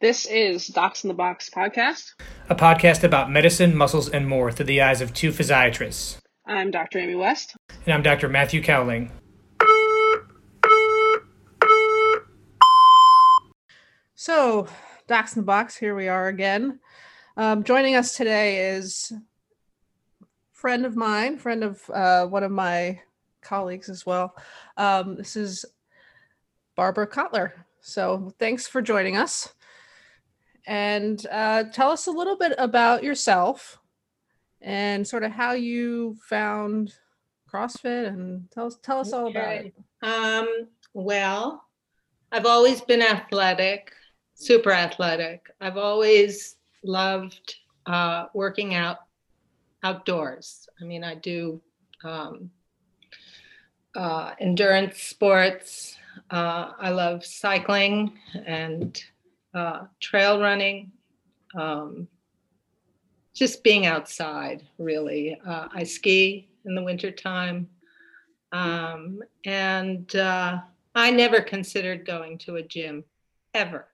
This is Docs in the Box podcast. a podcast about medicine, muscles, and more through the eyes of two physiatrists. I'm Dr. Amy West. And I'm Dr. Matthew Cowling. So, Docs in the Box, here we are again. Um, joining us today is friend of mine, friend of uh, one of my colleagues as well. Um, this is Barbara Kotler. So, thanks for joining us. And uh, tell us a little bit about yourself and sort of how you found CrossFit and tell us tell us all about it. Um, well, I've always been athletic, super athletic. I've always loved uh, working out outdoors. I mean, I do um, uh, endurance sports. Uh, I love cycling and uh, trail running. Um, just being outside, really. Uh, I ski in the wintertime. Um, and uh, I never considered going to a gym ever,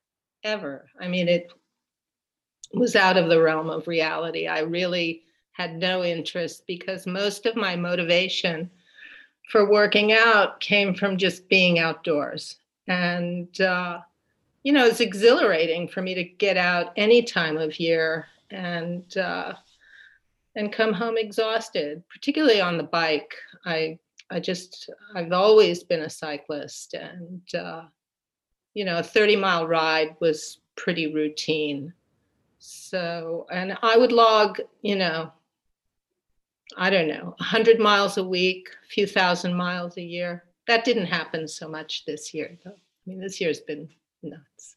ever. I mean, it was out of the realm of reality. I really had no interest because most of my motivation for working out came from just being outdoors. And, uh, you know, it's exhilarating for me to get out any time of year and, uh, and come home exhausted, particularly on the bike. I I just I've always been a cyclist, and uh, you know, a thirty mile ride was pretty routine. So, and I would log, you know, I don't know, hundred miles a week, a few thousand miles a year. That didn't happen so much this year, though. I mean, this year's been nuts.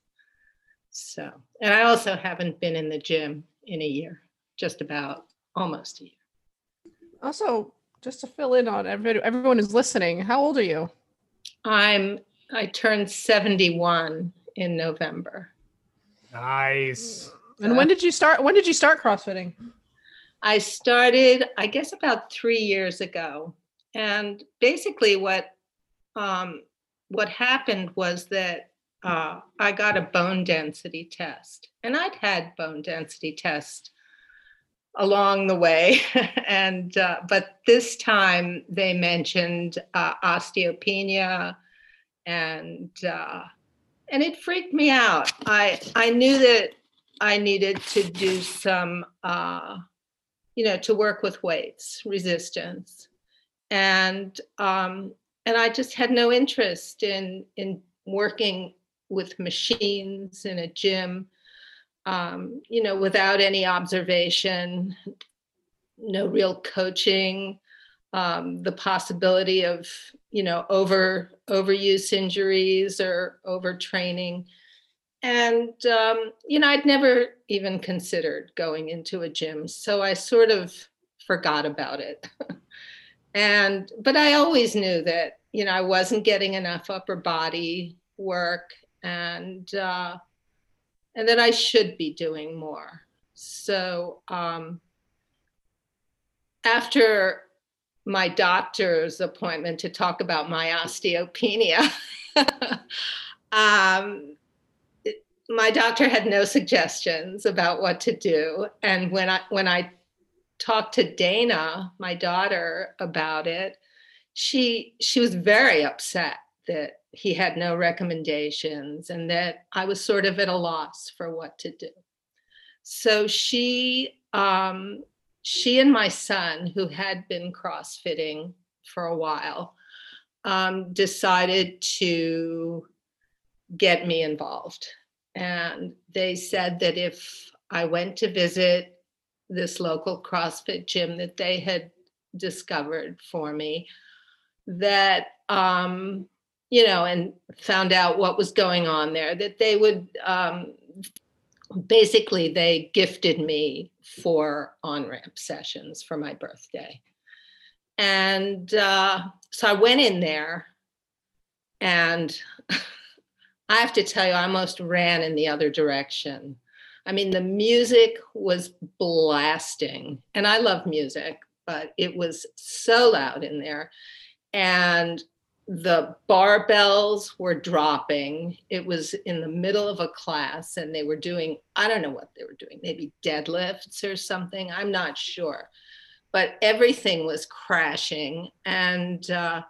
So, and I also haven't been in the gym in a year, just about almost a year. Also, just to fill in on everybody, everyone who's listening, how old are you? I'm I turned 71 in November. Nice. And when did you start? When did you start CrossFitting? I started, I guess, about three years ago, and basically what um, what happened was that uh, I got a bone density test, and I'd had bone density tests along the way, and uh, but this time they mentioned uh, osteopenia, and uh, and it freaked me out. I I knew that I needed to do some, uh, you know, to work with weights, resistance, and um, and I just had no interest in in working with machines in a gym um, you know, without any observation, no real coaching, um, the possibility of, you know, over overuse injuries or overtraining. And, um, you know, I'd never even considered going into a gym. So I sort of forgot about it. and, but I always knew that, you know, I wasn't getting enough upper body work. And, uh, and that I should be doing more. So um, after my doctor's appointment to talk about my osteopenia, um, it, my doctor had no suggestions about what to do. And when I when I talked to Dana, my daughter, about it, she she was very upset that he had no recommendations and that I was sort of at a loss for what to do. So she um, she and my son, who had been crossfitting for a while, um, decided to get me involved. And they said that if I went to visit this local CrossFit gym that they had discovered for me, that um, you know, and found out what was going on there, that they would um, basically they gifted me four on ramp sessions for my birthday. And uh, so I went in there, and I have to tell you, I almost ran in the other direction. I mean, the music was blasting, and I love music, but it was so loud in there. And the barbells were dropping. It was in the middle of a class and they were doing, I don't know what they were doing, maybe deadlifts or something. I'm not sure. But everything was crashing. And, uh,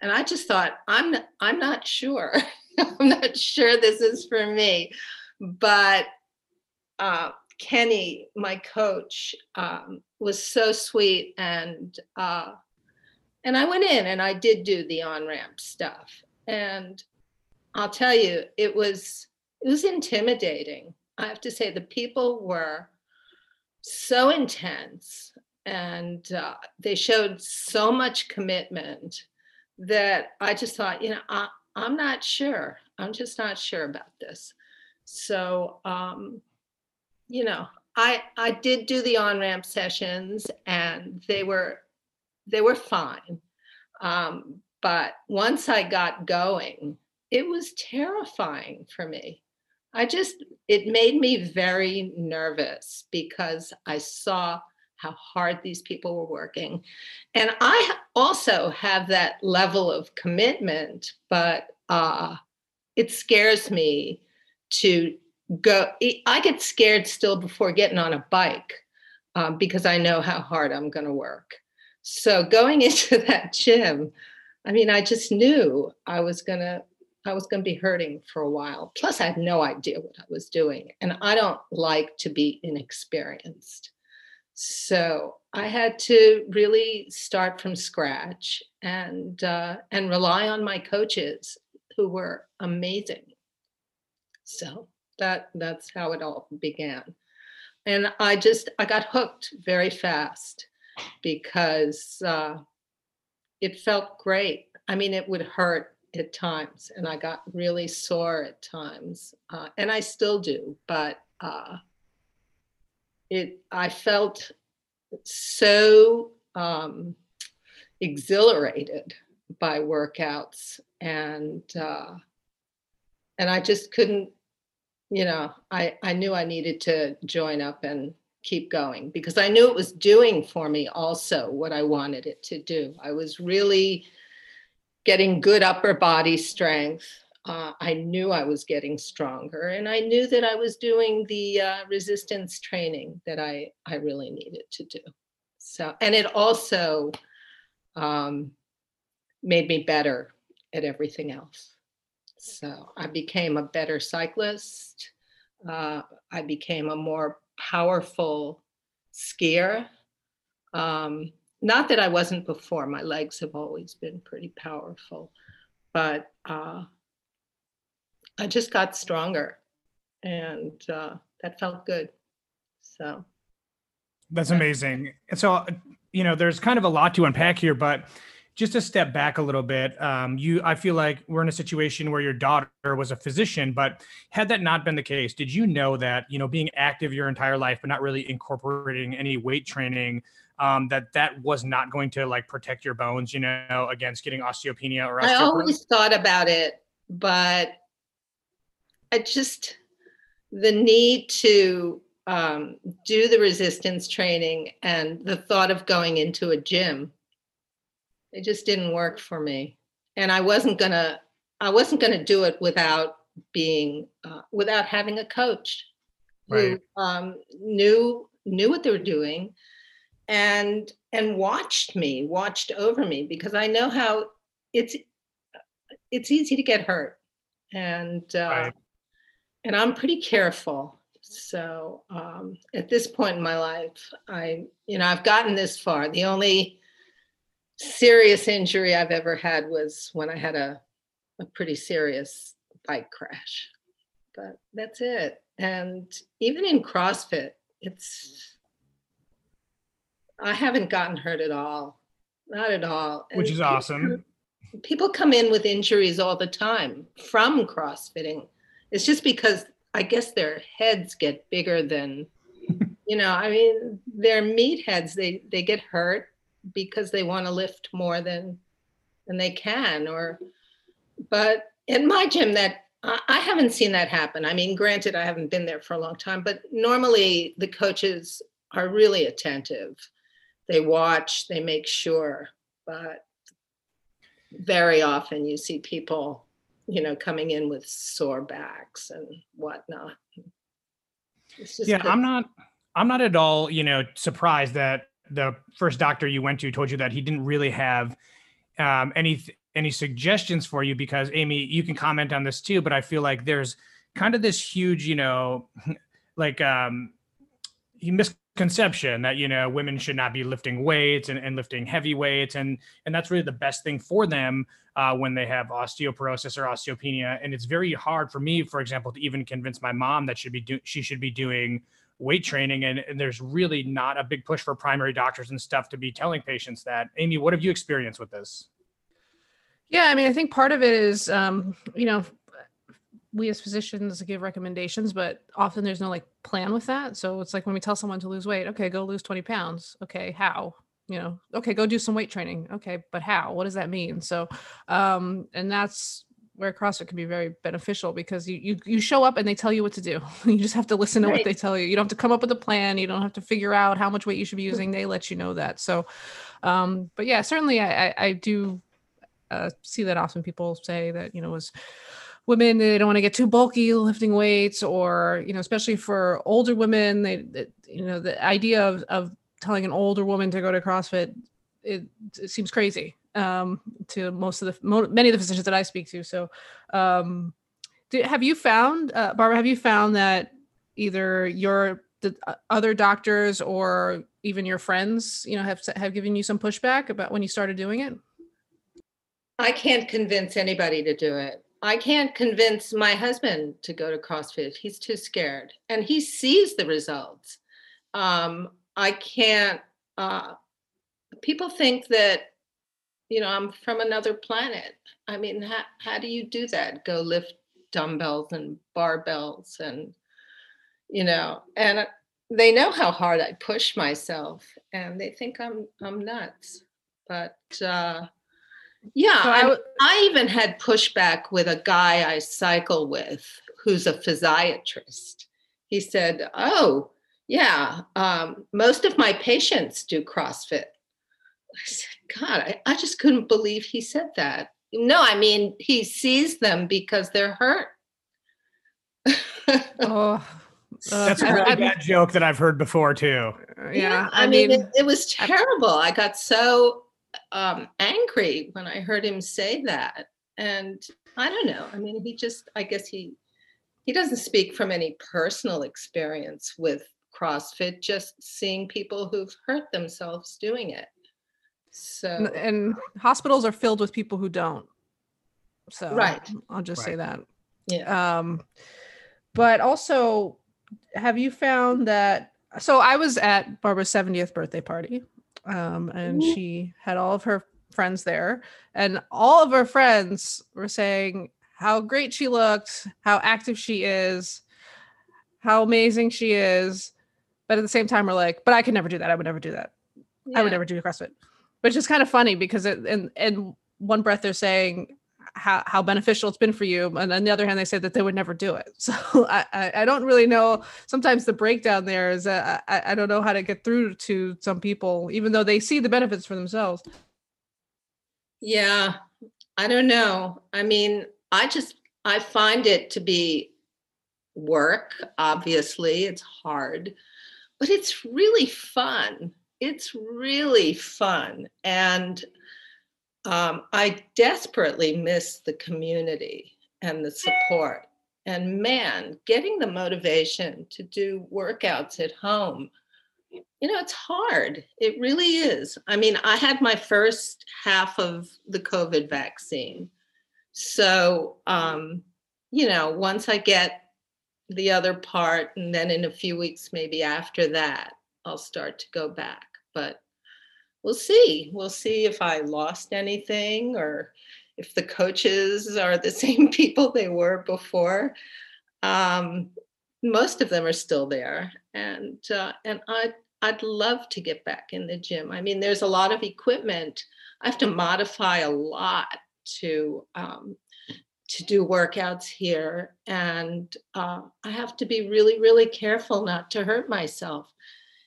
and I just thought, I'm, I'm not sure. I'm not sure this is for me. But uh, Kenny, my coach, um, was so sweet and uh, and I went in and I did do the on ramp stuff. And I'll tell you, it was it was intimidating. I have to say the people were so intense and uh, they showed so much commitment that I just thought, you know, I, I'm not sure. I'm just not sure about this. So, um, you know, I I did do the on ramp sessions, and they were they were fine. Um, but once I got going, it was terrifying for me. I just it made me very nervous because I saw how hard these people were working. And I also have that level of commitment, but uh, it scares me to go. I get scared still before getting on a bike um, because I know how hard I'm going to work. So going into that gym, I mean, I just knew I was to. I was to be hurting for a while. Plus, I had no idea what I was doing. And I don't like to be inexperienced. So I had to really start from scratch and uh, and rely on my coaches who were amazing. So that that's how it all began. And I just I got hooked very fast because uh, it felt great. I mean, it would hurt at times, and I got really sore at times, uh, and I still do. But uh, it I felt so um, exhilarated by workouts and uh, and I just couldn't, you know, I I knew I needed to join up and keep going because I knew it was doing for me also what I wanted it to do. I was really getting good upper body strength. Uh, I knew I was getting stronger, and I knew that I was doing the uh, resistance training that I I really needed to do. So, and it also um, made me better at everything else. So I became a better cyclist. Uh, I became a more powerful skier. Um, not that I wasn't before, my legs have always been pretty powerful, but uh, I just got stronger and uh, that felt good. So that's amazing. And so, you know, there's kind of a lot to unpack here, but just to step back a little bit, um, you, I feel like we're in a situation where your daughter was a physician, but had that not been the case, did you know that you know being active your entire life, but not really incorporating any weight training, um, that that was not going to like protect your bones, you know, against getting osteopenia or osteoporosis? I always thought about it, but I just the need to um, do the resistance training and the thought of going into a gym it just didn't work for me and i wasn't gonna i wasn't gonna do it without being uh, without having a coach right. who um, knew knew what they were doing and and watched me watched over me because i know how it's it's easy to get hurt and uh, right. and i'm pretty careful so um, at this point in my life, I, you know, I've gotten this far. The only serious injury I've ever had was when I had a, a pretty serious bike crash. But that's it. And even in CrossFit, it's, I haven't gotten hurt at all. Not at all. Which is awesome. People come in with injuries all the time from CrossFitting. It's just because I guess their heads get bigger than, you know, I mean, they're meatheads. They they get hurt because they want to lift more than than they can. Or, but in my gym, that I haven't seen that happen. I mean, granted, I haven't been there for a long time, but normally the coaches are really attentive. They watch, they make sure. But very often you see people, you know, coming in with sore backs and whatnot. It's just yeah, I'm not I'm not at all, you know, surprised that the first doctor you went to told you that he didn't really have um, any any suggestions for you because Amy, you can comment on this too, but I feel like there's kind of this huge, you know, like um misconception that you know women should not be lifting weights and, and lifting heavy weights. And and that's really the best thing for them uh, when they have osteoporosis or osteopenia. And it's very hard for me for example to even convince my mom that should be do- she should be doing weight training and, and there's really not a big push for primary doctors and stuff to be telling patients that amy what have you experienced with this Yeah, I mean, I think part of it is, um, you know, we as physicians give recommendations, but often there's no like plan with that. So it's like when we tell someone to lose weight, okay, go lose 20 pounds. Okay, how? You know, okay, go do some weight training. Okay, but how? What does that mean? So, um, and that's where CrossFit can be very beneficial because you you you show up and they tell you what to do. you just have to listen to what they tell you. You don't have to come up with a plan. You don't have to figure out how much weight you should be using. They let you know that. So, um, but yeah, certainly I I, I do uh, see that often people say that you know as women they don't want to get too bulky lifting weights or you know especially for older women they, that you know the idea of, of telling an older woman to go to crossfit it, it seems crazy um, to most of the many of the physicians that i speak to so um, do, have you found uh, barbara have you found that either your the uh, other doctors or even your friends you know have have given you some pushback about when you started doing it I can't convince anybody to do it. I can't convince my husband to go to CrossFit. He's too scared, and he sees the results. Um, I can't. Uh, people think that you know I'm from another planet. I mean, how, how do you do that? Go lift dumbbells and barbells, and you know, and they know how hard I push myself, and they think I'm I'm nuts. But uh, yeah, So I I, w- I even had pushback with a guy I cycle with who's a physiatrist. He said, Oh, yeah, um, most of my patients do CrossFit. I said, God, I, I just couldn't believe he said that. No, I mean, he sees them because they're hurt. oh uh, that's a really I- bad joke that i've heard before too yeah, I, mean, it, it was terrible. I got so um, angry when I heard him say that, and I don't know. I mean, he just, I guess he he doesn't speak from any personal experience with CrossFit, just seeing people who've hurt themselves doing it. So and, and hospitals are filled with people who don't. So Right. i'll just say that. Yeah, um but also have you found that so i was at barbara's 70th birthday party um and Ooh. she had all of her friends there and all of her friends were saying how great she looked how active she is how amazing she is but at the same time we're like but i could never do that. I would never do that. I would never do CrossFit, which is kind of funny because it, in in one breath they're saying how, how beneficial it's been for you, and on the other hand they say that they would never do it. So I I, I don't really know. Sometimes the breakdown there is uh, I I don't know how to get through to some people, even though they see the benefits for themselves. Yeah, I don't know. I mean, I just I find it to be work, obviously. It's hard, but it's really fun. It's really fun. And um, I desperately miss the community and the support. And man, getting the motivation to do workouts at home you know, it's hard. It really is. I mean, I had my first half of the COVID vaccine. So, um, you know, once I get the other part, and then in a few weeks, maybe after that, I'll start to go back. But we'll see. We'll see if I lost anything or if the coaches are the same people they were before. Um, most of them are still there, and uh, and I I'd love to get back in the gym. I mean, there's a lot of equipment. I have to modify a lot to um, to do workouts here, and uh, I have to be really, really careful not to hurt myself.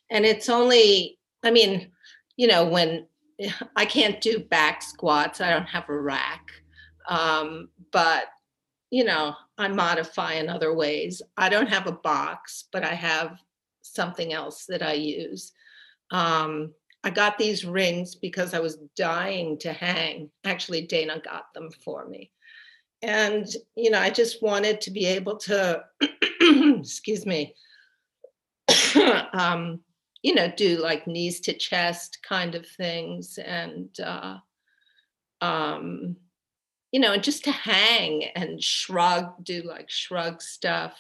And it's only, I mean, you know, when I can't do back squats. I don't have a rack. Um, but, you know, I modify in other ways. I don't have a box, but I have something else that I use. Um, I got these rings because I was dying to hang. Actually, Dana got them for me. And, you know, I just wanted to be able to, excuse me, um, you know, do like knees to chest kind of things and, uh, um, you know, and just to hang and shrug, do like shrug stuff.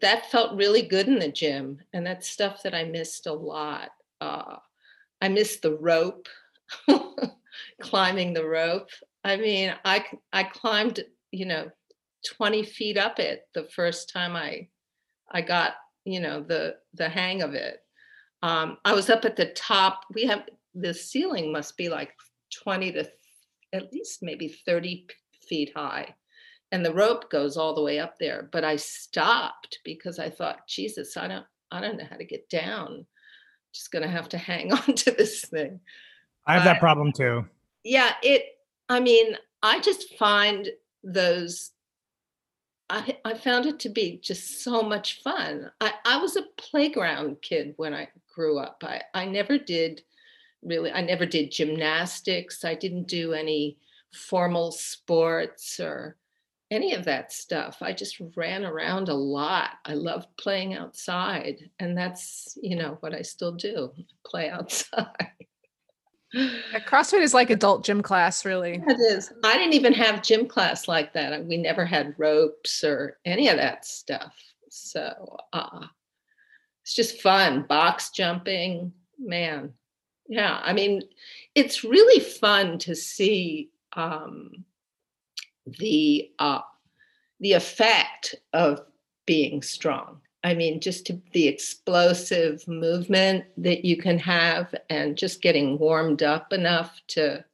That felt really good in the gym. And that's stuff that I missed a lot. Uh, I missed the rope, climbing the rope. I mean, I, I climbed, you know, 20 feet up it the first time I, I got, you know, the, the hang of it um, I was up at the top. We have the ceiling must be like 20 to at least maybe 30 feet high. And the rope goes all the way up there. But I stopped because I thought, Jesus, I don't I don't know how to get down. I'm Just gonna have to hang on to this thing. I have that problem too. Yeah, it I mean, I just find those I, I found it to be just so much fun. I, I was a playground kid when I grew up. I, I never did really, I never did gymnastics. I didn't do any formal sports or any of that stuff. I just ran around a lot. I loved playing outside. And that's, you know, what I still do play outside. Yeah, CrossFit is like adult gym class, really. It is. I didn't even have gym class like that. We never had ropes or any of that stuff. So uh, it's just fun. Box jumping, man. Yeah, I mean, it's really fun to see um, the uh, the effect of being strong I mean, just the explosive movement that you can have and just getting warmed up enough to,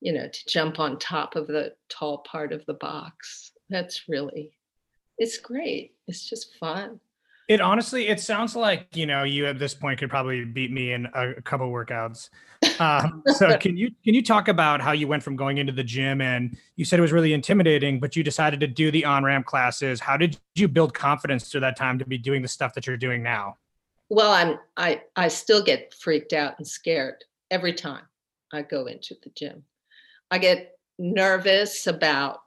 you know, to jump on top of the tall part of the box. That's really, it's great. It's just fun. It honestly, it sounds like you know you at this point could probably beat me in a, couple workouts. Um, so can you can you talk about how you went from going into the gym and you said it was really intimidating, but you decided to do the on ramp classes. How did you build confidence through that time to be doing the stuff that you're doing now? Well, I'm I I still get freaked out and scared every time I go into the gym. I get nervous about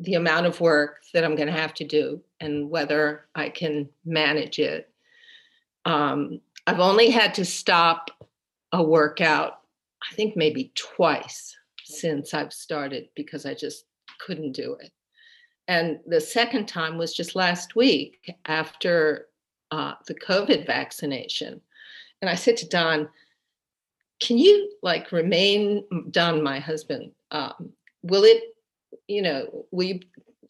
the amount of work that I'm going to have to do and whether I can manage it. Um, I've only had to stop a workout, I think maybe twice since I've started because I just couldn't do it. And the second time was just last week after uh, the COVID vaccination. And I said to Don, can you like remain, Don, my husband, um, will it you know, will you,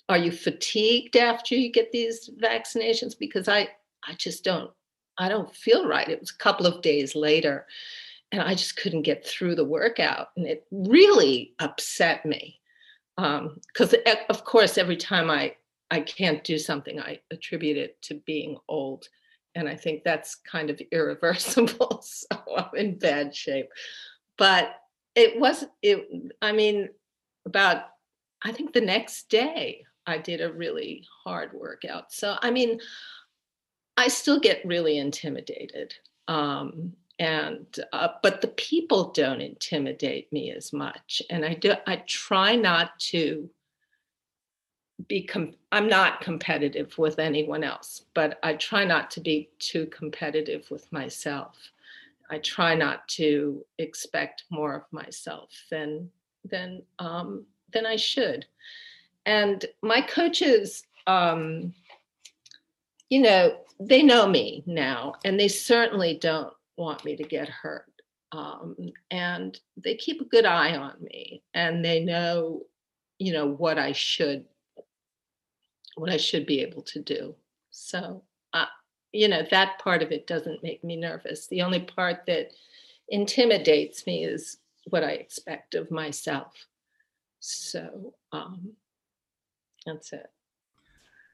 are you fatigued after you get these vaccinations? Because I, I just don't, I don't feel right. It was a couple of days later and I just couldn't get through the workout. And it really upset me. Because, um, of course, every time I, I can't do something, I attribute it to being old. And I think that's kind of irreversible. so I'm in bad shape. But it wasn't. it, I mean, about I think the next day I did a really hard workout. So, I mean, I still get really intimidated. Um, and uh, but the people don't intimidate me as much and i do i try not to be com- i'm not competitive with anyone else but i try not to be too competitive with myself i try not to expect more of myself than than um, than I should. And my coaches, um, you know, they know me now, and they certainly don't want me to get hurt. Um, and they keep a good eye on me, and they know, you know, what I should, what I should be able to do. So, uh, you know, that part of it doesn't make me nervous. The only part that intimidates me is what I expect of myself. So um, that's it.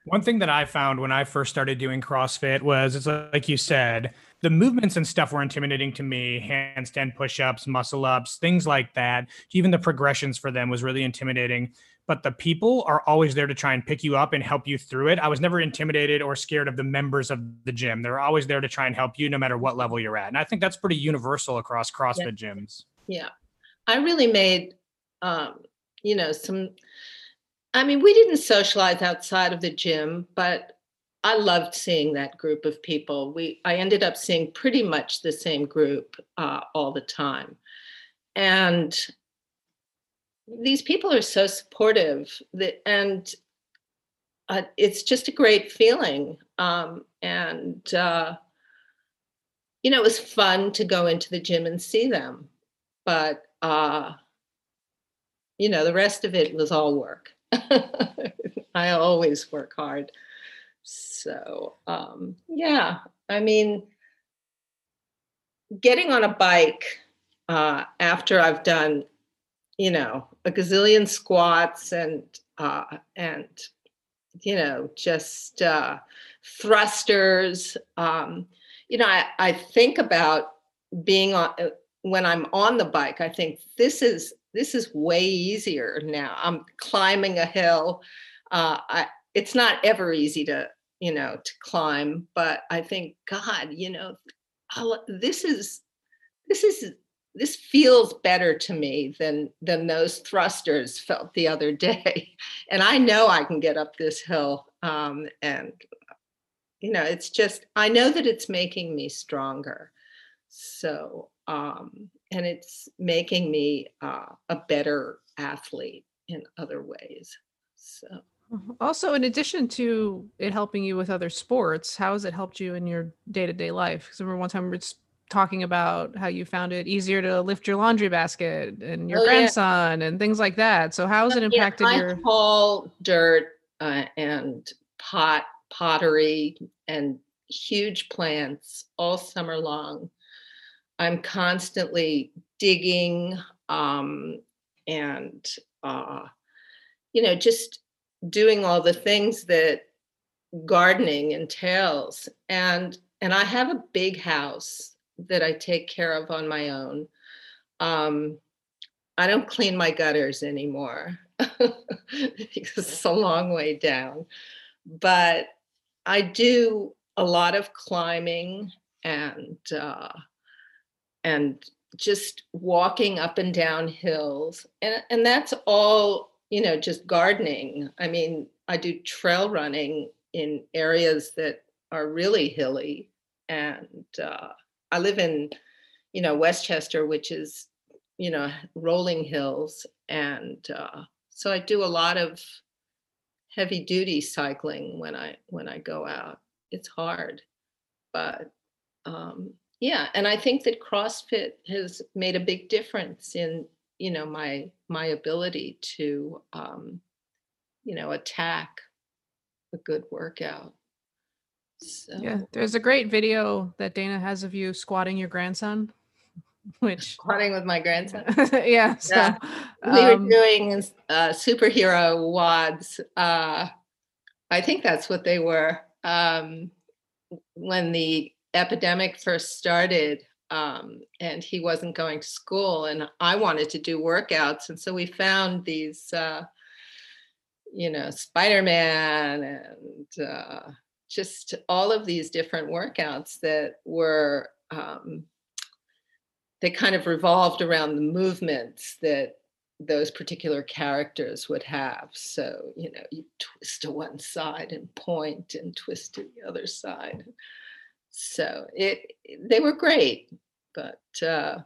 One thing that I found when I first started doing CrossFit was it's like you said, the movements and stuff were intimidating to me handstand push-ups muscle ups things like that. Even the progressions for them was really intimidating. But the people are always there to try and pick you up and help you through it. I was never intimidated or scared of the members of the gym. They're always there to try and help you no matter what level you're at. And i think that's pretty universal across crossfit yeah. gyms. Yeah. I really made um, you know some i mean we didn't socialize outside of the gym but I loved seeing that group of people. We I ended up seeing pretty much the same group uh, all the time, and these people are so supportive that and uh, it's just a great feeling. Um, and uh, you know, it was fun to go into the gym and see them, but uh, you know, the rest of it was all work. I always work hard. So, um, yeah, I mean, getting on a bike uh, after I've done, you know, a gazillion squats and uh, and you know just uh, thrusters. Um, you know, I, I think about being on uh, when I'm on the bike. I think this is this is way easier now. I'm climbing a hill. Uh, I, it's not ever easy to you know to climb but i think god you know I'll, this is this is this feels better to me than than those thrusters felt the other day and i know i can get up this hill um, and you know it's just i know that it's making me stronger so um, and it's making me uh, a better athlete in other ways so Mm-hmm. Also, in addition to it helping you with other sports, how has it helped you in your day to day life? Because remember one time we were talking about how you found it easier to lift your laundry basket and your oh, grandson yeah. and things like that. So how has it impacted yeah, your haul dirt uh, and pot pottery and huge plants all summer long. I'm constantly digging um, and uh, you know just doing all the things that gardening entails. And and i have a big house that i take care of on my own. Um, i don't clean my gutters anymore because it's a long way down. But i do a lot of climbing and uh, and just walking up and down hills and and that's all you know, just gardening. I mean, I do trail running in areas that are really hilly. And uh, I live in, you know, Westchester, which is, you know, rolling hills. And uh, so I do a lot of heavy duty cycling when I when I go out. It's hard, but um, yeah. And I think that CrossFit has made a big difference in you know my my ability to um, you know attack a good workout so. yeah there's a great video that dana has of you squatting your grandson which squatting with my grandson yeah, so, yeah. we um, were doing uh, superhero WODs uh, i think that's what they were um, when the epidemic first started um, and he wasn't going to school and i wanted to do workouts and so we found these uh, you know spider-man and uh, just all of these different workouts that were um, they kind of revolved around the movements that those particular characters would have. So you know you twist to one side and point and twist to the other side so it they were great but uh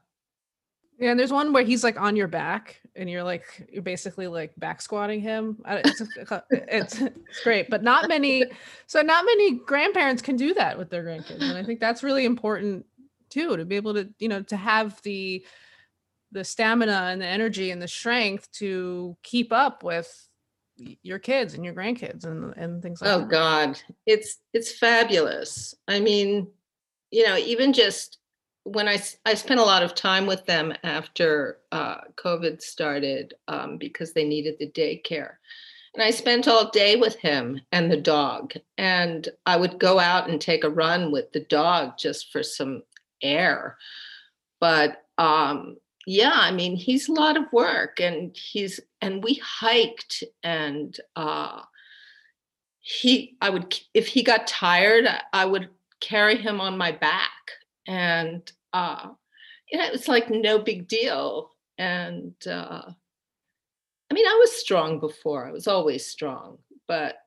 yeah and there's one where he's like on your back and you're like you're basically like back squatting him. It's, it's, it's great but not many so not many grandparents can do that with their grandkids and i think that's really important too to be able to you know to have the the stamina and the energy and the strength to keep up with your kids and your grandkids and and things like oh that. god it's it's fabulous i mean you know even just when i i spent a lot of time with them after uh, covid started um, because they needed the daycare And I spent all day with him and the dog. And I would go out and take a run with the dog just for some air. But um, yeah, I mean, he's a lot of work and he's, and we hiked and uh, he, I would, if he got tired, I would carry him on my back. And, uh, know, it was like no big deal. And, uh, I mean, I was strong before. I was always strong, but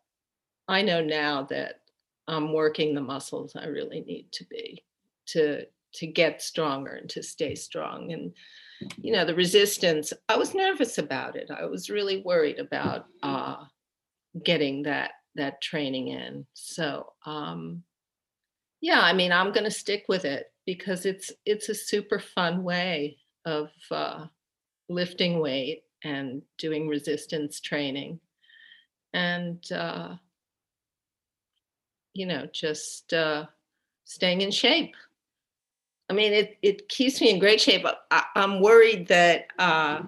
I know now that I'm working the muscles I really need to be to to get stronger and to stay strong. And you know, the resistance. I was nervous about it. I was really worried about uh, getting that that training in. So um, yeah, I mean, I'm going to stick with it because it's it's a super fun way of uh, lifting weight and doing resistance training and uh, you know just uh, staying in shape i mean it, it keeps me in great shape. I, am worried that uh,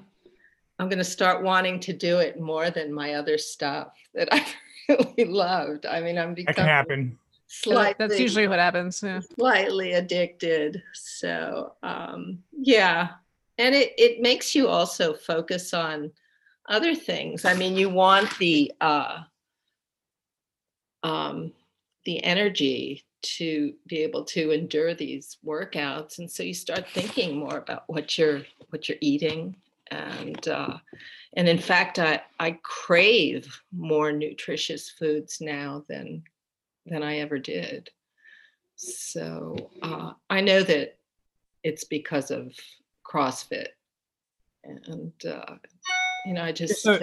i'm going to start wanting to do it more than my other stuff that i really loved. I mean i'm becoming that can happen. Slightly That's usually what happens. Yeah. slightly addicted. So um yeah. And it it makes you also focus on other things. I mean you want the uh um the energy to be able to endure these workouts and so you start thinking more about what you're what you're eating and uh and in fact i i crave more nutritious foods now than than i ever did so uh i know that it's because of CrossFit. And, uh, you know, I just, So-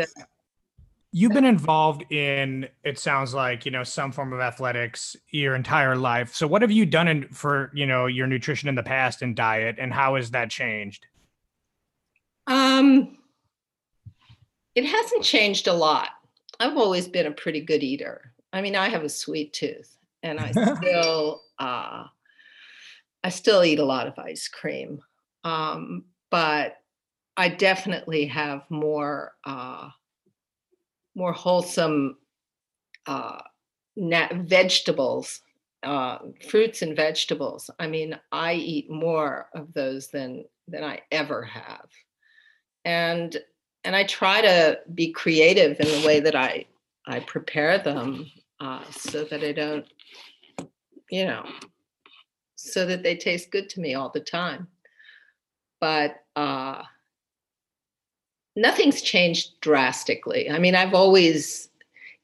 You've been involved in, it sounds like, you know, some form of athletics your entire life. So what have you done in, for, you know, your nutrition in the past and diet and how has that changed? um, it hasn't changed a lot. I've always been a pretty good eater. I mean, I have a sweet tooth and I still, uh, I still eat a lot of ice cream. Um, but I definitely have more, uh, more wholesome uh, nat- vegetables, uh, fruits and vegetables. I mean, I eat more of those than than I ever have, and and I try to be creative in the way that I I prepare them, uh, so that I don't, you know, so that they taste good to me all the time. But uh, nothing's changed drastically. I mean, I've always.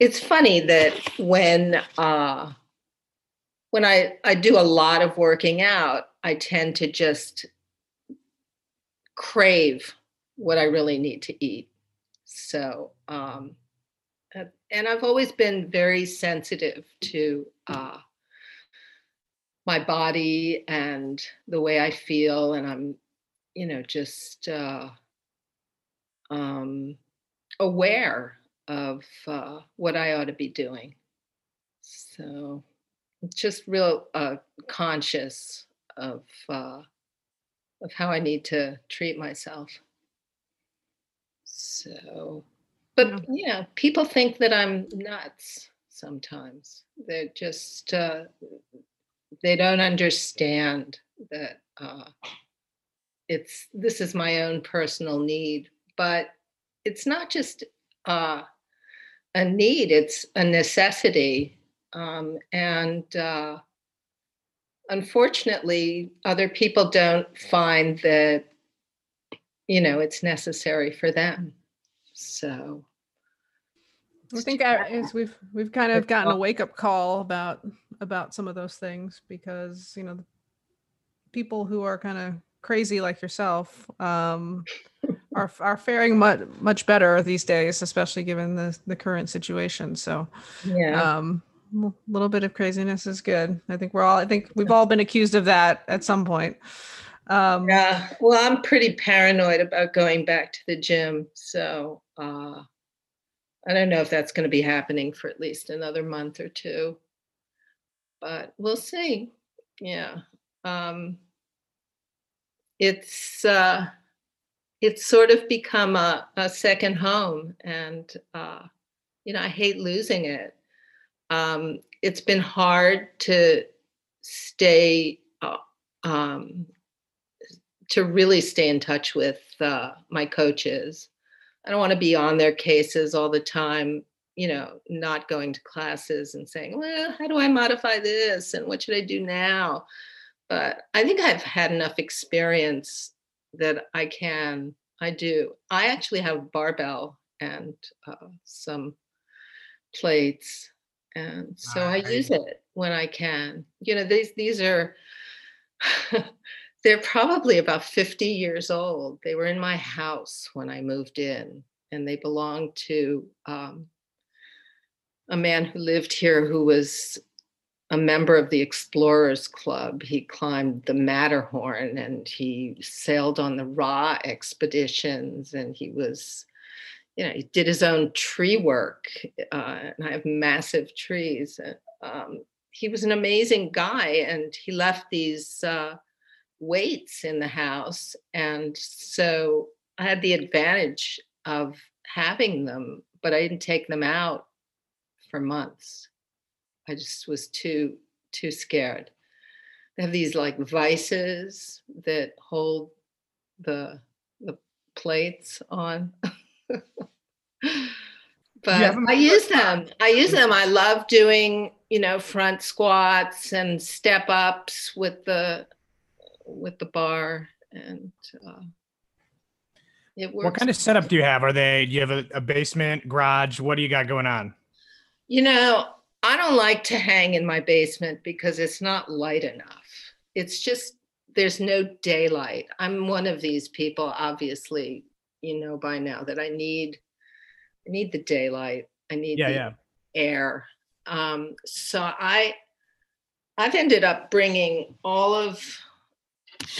It's funny that when uh, when I I do a lot of working out, I tend to just crave what I really need to eat. So, um, and I've always been very sensitive to uh, my body and the way I feel, and I'm, you know, just uh, um, aware of uh, what I ought to be doing. So, just real uh, conscious of uh, of how I need to treat myself. So, but Yeah. people think that I'm nuts sometimes. They're just uh, they don't understand that uh, it's this is my own personal need, but it's not just uh, a need; it's a necessity. Um, and uh, unfortunately, other people don't find that you know it's necessary for them. So I think I, we've we've kind of gotten a wake up call about about some of those things because you know the people who are kind of crazy like yourself um, are are faring much much better these days, especially given the the current situation. So yeah. um, a little bit of craziness is good. I think we're all I think we've all been accused of that at some point. Um, Yeah, well, I'm pretty paranoid about going back to the gym. So uh, I don't know if that's going to be happening for at least another month or two, but we'll see. Yeah. Um, it's uh, it's sort of become a, a second home, and uh, you know, I hate losing it. Um, it's been hard to stay, uh, um, to really stay in touch with uh, my coaches. I don't want to be on their cases all the time, you know, not going to classes and saying, well, how do I modify this? And what should I do now? But I think I've had enough experience that I can, I do. I actually have barbell and uh, some plates. And so I use it when I can. You know, these these are they're probably about 50 years old. They were in my house when I moved in, and they belonged to um, a man who lived here who was a member of the Explorers Club. He climbed the Matterhorn and he sailed on the Ra expeditions, and he was you know, he did his own tree work, uh, and I have massive trees. Um, he was an amazing guy, and he left these uh, weights in the house, and so I had the advantage of having them, but I didn't take them out for months. I just was too too scared. They have these like vices that hold the the plates on. but I use them. I use them. I love doing, you know, front squats and step ups with the with the bar, and uh, it works. What kind of setup do you have? Are they? Do you have a, a basement, garage? What do you got going on? You know, I don't like to hang in my basement because it's not light enough. It's just there's no daylight. I'm one of these people, obviously, you know by now that I need I need the daylight. I need Yeah, the yeah. air. Um, so I I've ended up bringing all of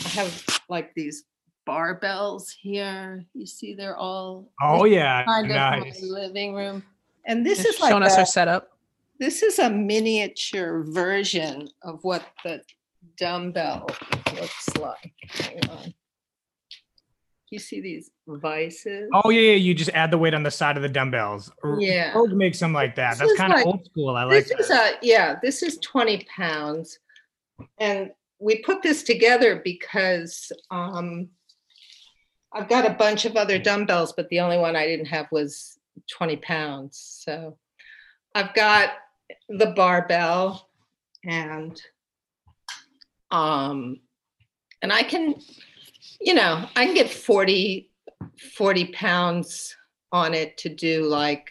I have like these barbells here. You see they're all Oh yeah, kind of my living room. And this Just is like showing us our setup. This is a miniature version of what the dumbbell looks like. Hang on. You see these vices? Oh yeah, yeah. You just add the weight on the side of the dumbbells. Yeah. Rogue makes them like that. This That's kind of like- old school. I like This is a, yeah, this is 20 pounds. And we put this together because um, I've got a bunch of other dumbbells, but the only one I didn't have was 20 pounds. So I've got the barbell and um and I can, you know, I can get 40, 40 pounds on it to do like,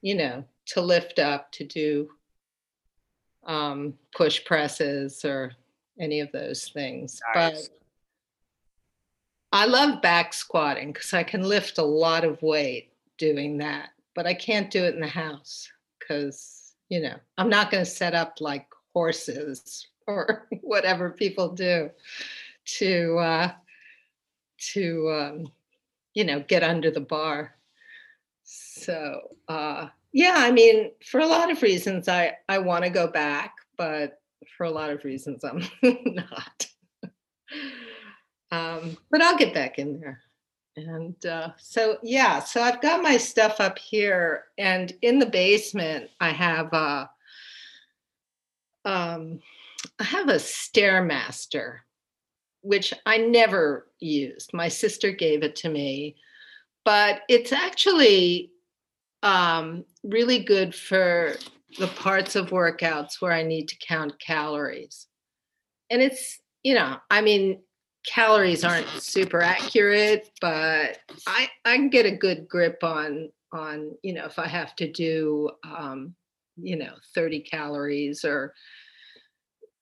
you know, to lift up, to do um, push presses or any of those things. Nice. But I love back squatting because I can lift a lot of weight doing that, but I can't do it in the house because, you know, I'm not going to set up like horses or whatever people do to, uh, to, um, you know, get under the bar. So, uh, yeah, I mean, for a lot of reasons, I I want to go back, but for a lot of reasons, I'm not. um, but I'll get back in there. And uh, so, yeah, so I've got my stuff up here, and in the basement, I have a, um, I have a stairmaster, which I never used. My sister gave it to me, but it's actually um, really good for the parts of workouts where I need to count calories. And it's, you know, I mean, calories aren't super accurate, but I I can get a good grip on on, you know, if I have to do um, you know, 30 calories or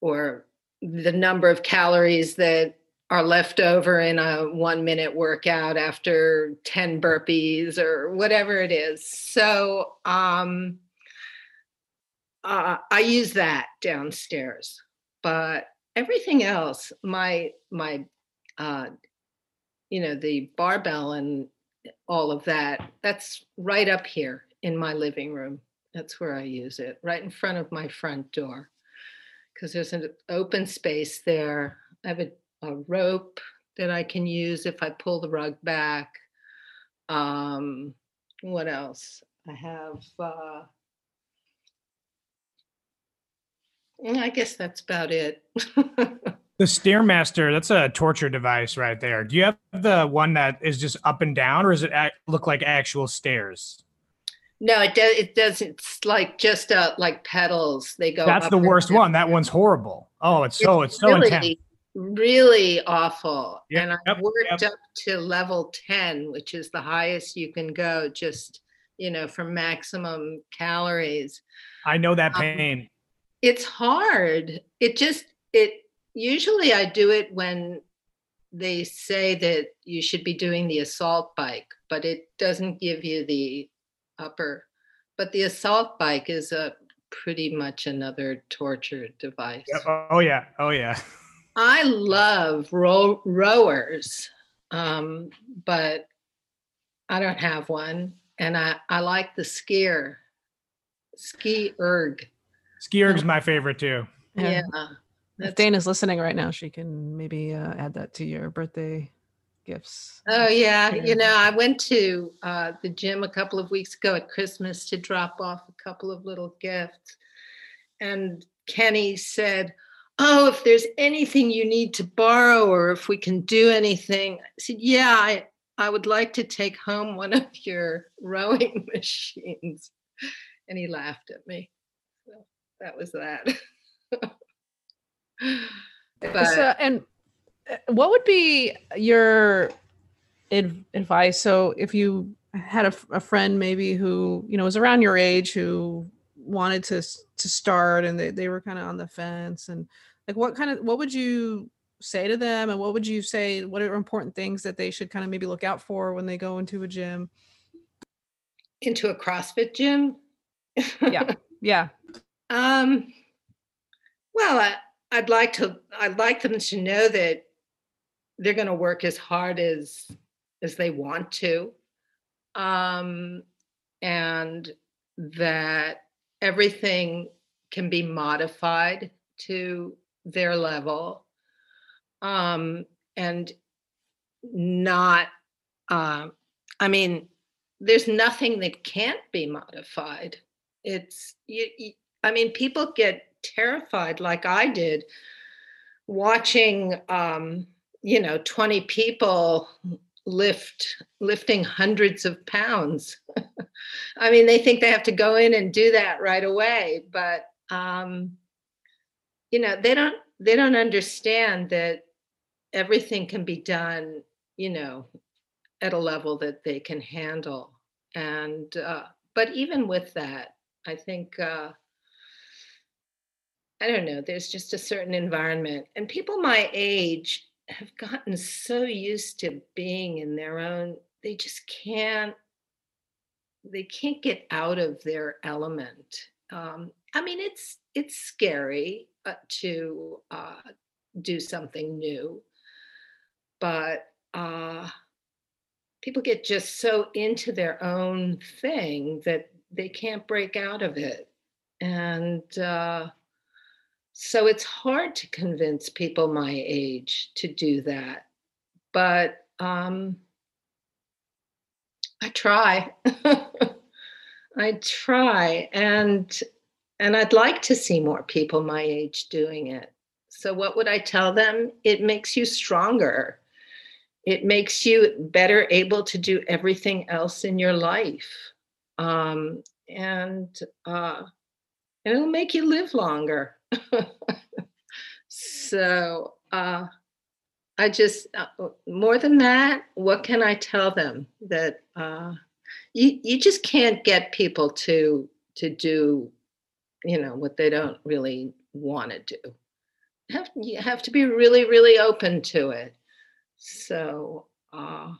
or the number of calories that are left over in a one minute workout after 10 burpees or whatever it is. So um, uh, I use that downstairs, but everything else, my my uh, you know the barbell and all of that, that's right up here in my living room. That's where I use it, right in front of my front door, because there's an open space there. I have a a rope that I can use if I pull the rug back. Um, what else? I have, uh, I guess that's about it. The Stairmaster, that's a torture device right there. Do you have the one that is just up and down, or does it act, look like actual stairs? No, it does, it doesn't, it's like just, uh, like pedals, they go. That's up the worst down. one. That one's horrible. Oh, it's so it's so really, intense. Really awful. Yep, And I yep, worked yep. up to level ten, which is the highest you can go, just, you know, for maximum calories. I know that um, pain. It's hard. It just, it, usually I do it when they say that you should be doing the assault bike, but it doesn't give you the upper. But the assault bike is a pretty much another torture device. Yep. Oh yeah. Oh yeah. I love row, rowers, um, but I don't have one. And I, I like the skier, ski erg. Ski erg's my favorite too. Yeah. If Dana's listening right now, she can maybe uh, add that to your birthday gifts. Oh, yeah. Yeah. You know, I went to uh, the gym a couple of weeks ago at Christmas to drop off a couple of little gifts. And Kenny said, Oh, if there's anything you need to borrow or if we can do anything, I said, Yeah, I, I would like to take home one of your rowing machines. And he laughed at me. So that was that. but so, and uh, what would be your advice? So, if you had a friend maybe who you know was around your age who wanted to to start and they, they were kind of on the fence and like what kind of what would you say to them and what would you say what are important things that they should kind of maybe look out for when they go into a gym into a CrossFit gym. yeah yeah Um, well, I, I'd like to, I'd like them to know that they're going to work as hard as, as they want to. Um, and that everything can be modified to their level. Um, and not, um, I mean, there's nothing that can't be modified. It's, you, you, I mean, people get terrified like I did watching, um, you know, 20 people lift lifting hundreds of pounds. I mean, they think they have to go in and do that right away, but um, you know, they don't they don't understand that everything can be done, you know, at a level that they can handle. And uh, but even with that, I think uh, I don't know. There's just a certain environment, and people my age have gotten so used to being in their own. They just can't. They can't get out of their element. Um, I mean, it's it's scary uh, to uh, do something new, but uh, people get just so into their own thing that they can't break out of it, and. So it's hard to convince people my age to do that. But um, I try. I try and and I'd like to see more people my age doing it. So what would I tell them? It makes you stronger. It makes you better able to do everything else in your life. Um, and uh, and it'll make you live longer. so uh, I just uh, more than that, what can I tell them that uh, you you just can't get people to to do you know what they don't really want to do. You have you have to be really really open to it. So uh,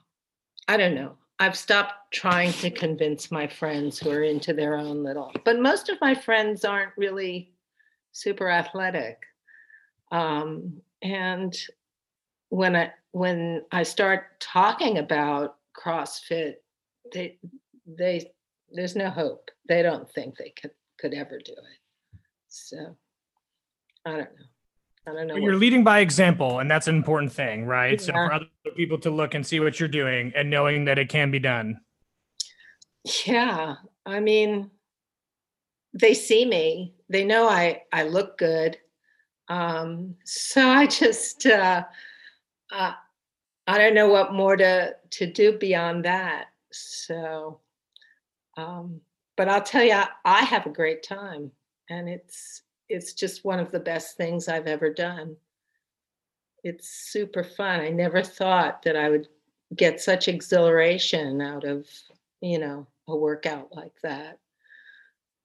I don't know. I've stopped trying to convince my friends who are into their own little, but most of my friends aren't really super athletic. Um, and when I when I start talking about CrossFit, they they there's no hope. They don't think they could could ever do it. So I don't know. I don't know. You're leading by example, and that's an important thing, right? So for other people to look and see what you're doing and knowing that it can be done. Yeah, I mean, they see me. They know I I look good. Um, so I just uh, uh, I don't know what more to to do beyond that. So, um, but I'll tell you, I, I have a great time, and it's it's just one of the best things I've ever done. It's super fun. I never thought that I would get such exhilaration out of you know a workout like that.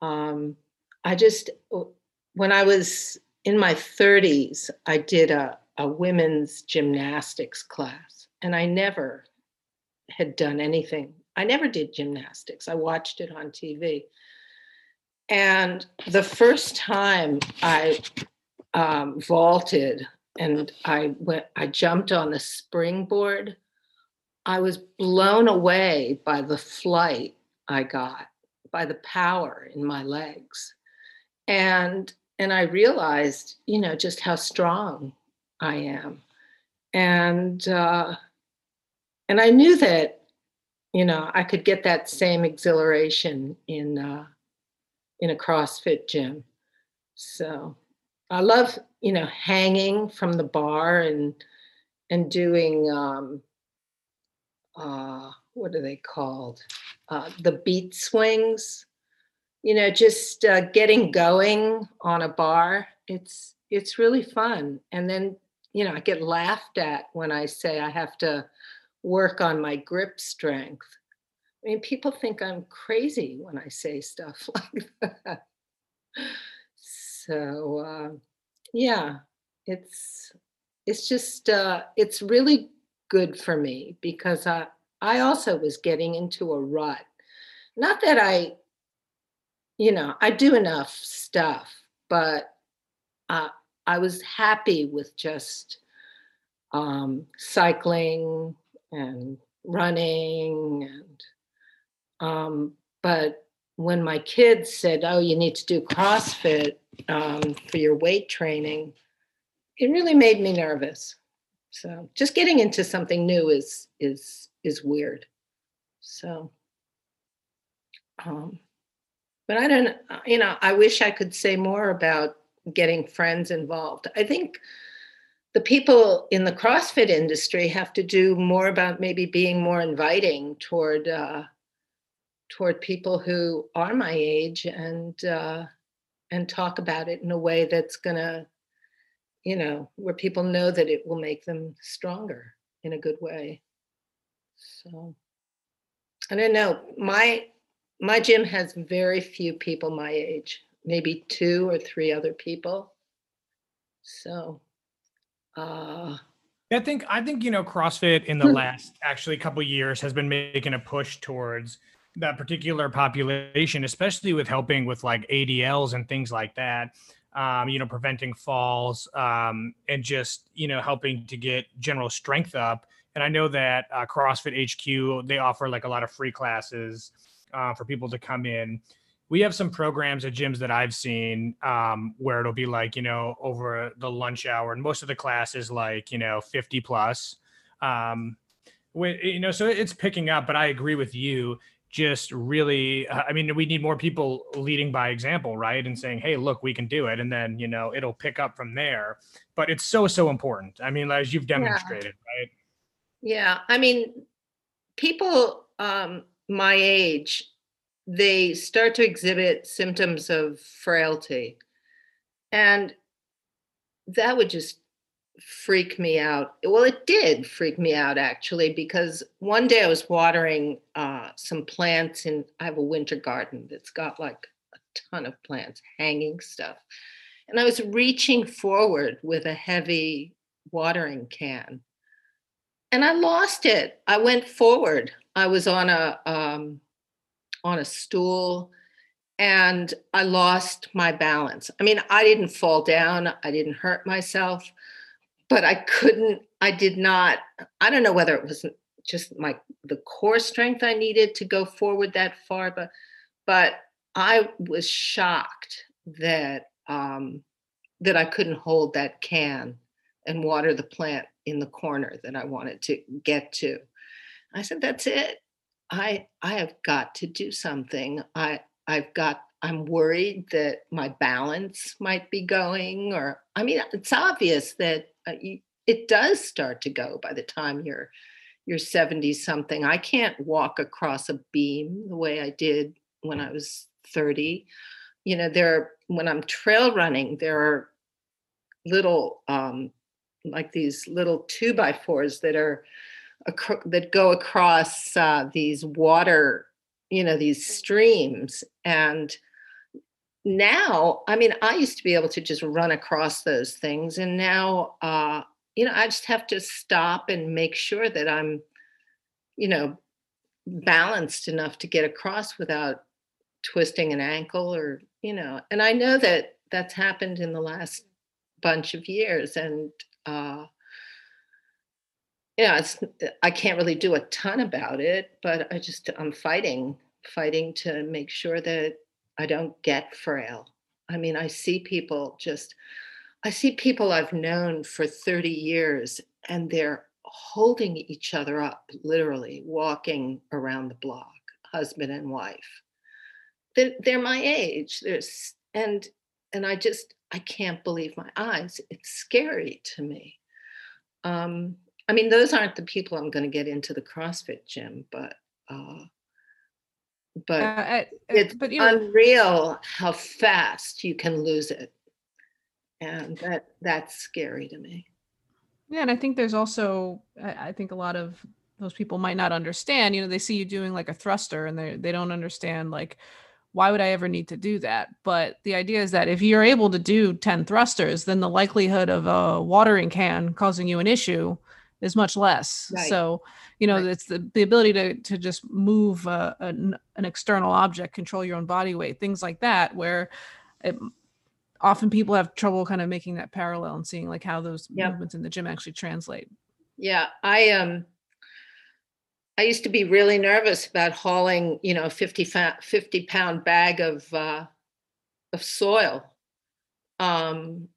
Um, I just when I was in my 30s, I did a, a women's gymnastics class, and I never had done anything. I never did gymnastics. I watched it on TV. And the first time I um, vaulted and I went, I jumped on the springboard. I was blown away by the flight I got, by the power in my legs. And and I realized, you know, just how strong I am. And uh, and I knew that, you know, I could get that same exhilaration in uh, in a CrossFit gym. So I love, you know, hanging from the bar and and doing um, uh, what are they called? Uh, the beat swings. You know, just uh, getting going on a bar. It's it's really fun. And then you know, I get laughed at when I say I have to work on my grip strength. I mean, people think I'm crazy when I say stuff like that. So uh, yeah, it's it's just uh, it's really good for me because I I also was getting into a rut. Not that I, you know, I do enough stuff, but uh, I was happy with just um, cycling and running and um, but when my kids said oh you need to do crossfit um, for your weight training it really made me nervous so just getting into something new is is is weird so um but i don't you know i wish i could say more about getting friends involved i think the people in the CrossFit industry have to do more about maybe being more inviting toward uh, toward people who are my age and uh, and talk about it in a way that's gonna, you know, where people know that it will make them stronger in a good way. So I don't know. My my gym has very few people my age, maybe two or three other people. So uh, I think I think you know CrossFit in the last actually couple years has been making a push towards that particular population, especially with helping with like ADLs and things like that. Um, you know, preventing falls um, and just you know helping to get general strength up. And I know that uh, CrossFit HQ they offer like a lot of free classes uh, for people to come in we have some programs at gyms that I've seen um, where it'll be like, you know, over the lunch hour, and most of the class is like, you know, 50 plus. Um, we, you know, so it's picking up, but I agree with you. Just really, uh, I mean, we need more people leading by example, right? And saying, hey, look, we can do it. And then, you know, it'll pick up from there. But it's so, so important. I mean, as you've demonstrated, yeah. right? Yeah. I mean, people um, my age, they start to exhibit symptoms of frailty. And that would just freak me out. Well, it did freak me out actually, because one day I was watering uh, some plants, and I have a winter garden that's got like a ton of plants, hanging stuff. And I was reaching forward with a heavy watering can. And I lost it. I went forward. I was on a um, on a stool and I lost my balance. I mean, I didn't fall down, I didn't hurt myself, but I couldn't, I did not, I don't know whether it was just my the core strength I needed to go forward that far, but but I was shocked that um that I couldn't hold that can and water the plant in the corner that I wanted to get to. I said, that's it. I I have got to do something. I I've got I'm worried that my balance might be going or I mean it's obvious that uh, you, it does start to go by the time you're you're 70 something. I can't walk across a beam the way I did when I was 30. You know, there when I'm trail running, there are little um like these little two by fours that are that go across uh, these water, you know, these streams. And now, I mean, I used to be able to just run across those things, and now, uh, you know, I just have to stop and make sure that I'm, you know, balanced enough to get across without twisting an ankle or, you know, and I know that that's happened in the last bunch of years, and uh, yeah, it's I can't really do a ton about it, but I just I'm fighting, fighting to make sure that I don't get frail. I mean, I see people just I see people I've known for 30 years and they're holding each other up, literally walking around the block, husband and wife. They're, they're my age. There's and and I just I can't believe my eyes. It's scary to me. Um, I mean, those aren't the people I'm going to get into the CrossFit gym, but uh, but Uh, it's but you know, unreal how fast you can lose it, and that that's scary to me. Yeah, and I think there's also I, I think a lot of those people might not understand. You know, they see you doing like a thruster and they they don't understand like why would I ever need to do that? But the idea is that if you're able to do 10 thrusters, then the likelihood of a watering can causing you an issue is much less. Right. So, you know, Right. it's the, the ability to to just move uh, an, an external object, control your own body weight, things like that, where it, often people have trouble kind of making that parallel and seeing like how those Yep. movements in the gym actually translate. Yeah, I um I used to be really nervous about hauling, you know, a 50, 50 pound bag of uh of soil. Um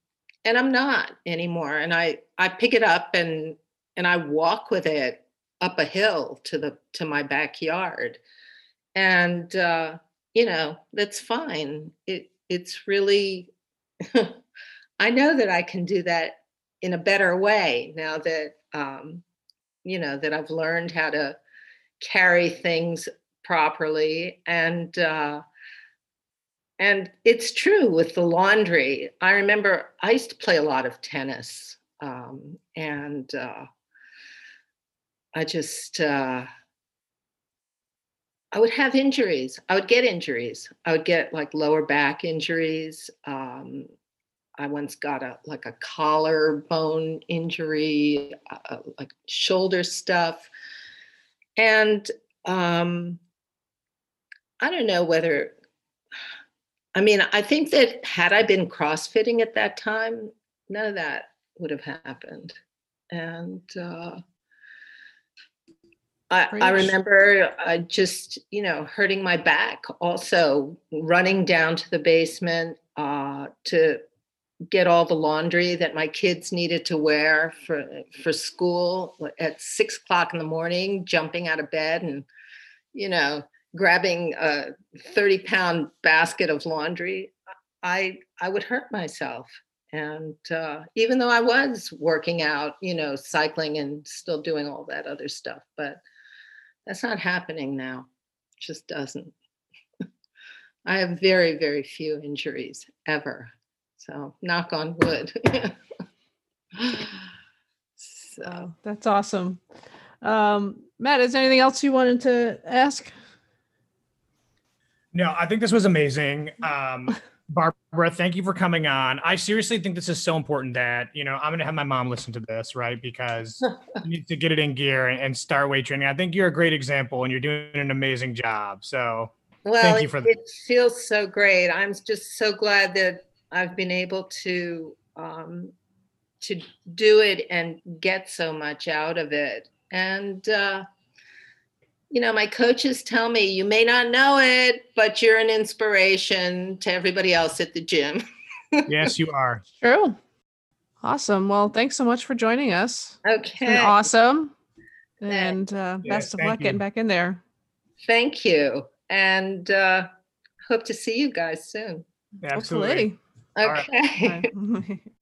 and I'm not anymore and I I pick it up and and I walk with it up a hill to the to my backyard. And uh you know, that's fine. It it's really I know that I can do that in a better way now that um, you know that I've learned how to carry things properly and uh, and it's true with the laundry. I remember I used to play a lot of tennis um, and uh, I just uh, I would have injuries. I would get injuries. I would get like lower back injuries. Um, I once got a like a collarbone injury, uh, like shoulder stuff, and um, I don't know whether. I mean, I think that had I been crossfitting at that time, none of that would have happened, and. Uh, I, I remember uh, just you know hurting my back also running down to the basement uh, to get all the laundry that my kids needed to wear for for school at six o'clock in the morning jumping out of bed and you know grabbing a 30 pound basket of laundry i i would hurt myself. And uh, even though i was working out you know cycling and still doing all that other stuff but that's not happening now. It just doesn't. I have very very few injuries ever so knock on wood. so that's awesome. Um, Matt, is there anything else you wanted to ask? No, I think this was amazing. Um, Barbara, thank you for coming on. I seriously think this is so important that, you know, I'm going to have my mom listen to this, right? Because you need to get it in gear and, and start weight training. I think you're a great example and you're doing an amazing job. So, well, you it, that. it feels so great. I'm just so glad that I've been able to um, to do it and get so much out of it. And uh, you know, my coaches tell me you may not know it, but you're an inspiration to everybody else at the gym. yes, you are. True. Awesome. Well, thanks so much for joining us. It's been Okay. awesome. And uh, Yes, best of thank luck getting back in there. Thank you. And uh, hope to see you guys soon. Absolutely. Hopefully. Right. Okay. Bye.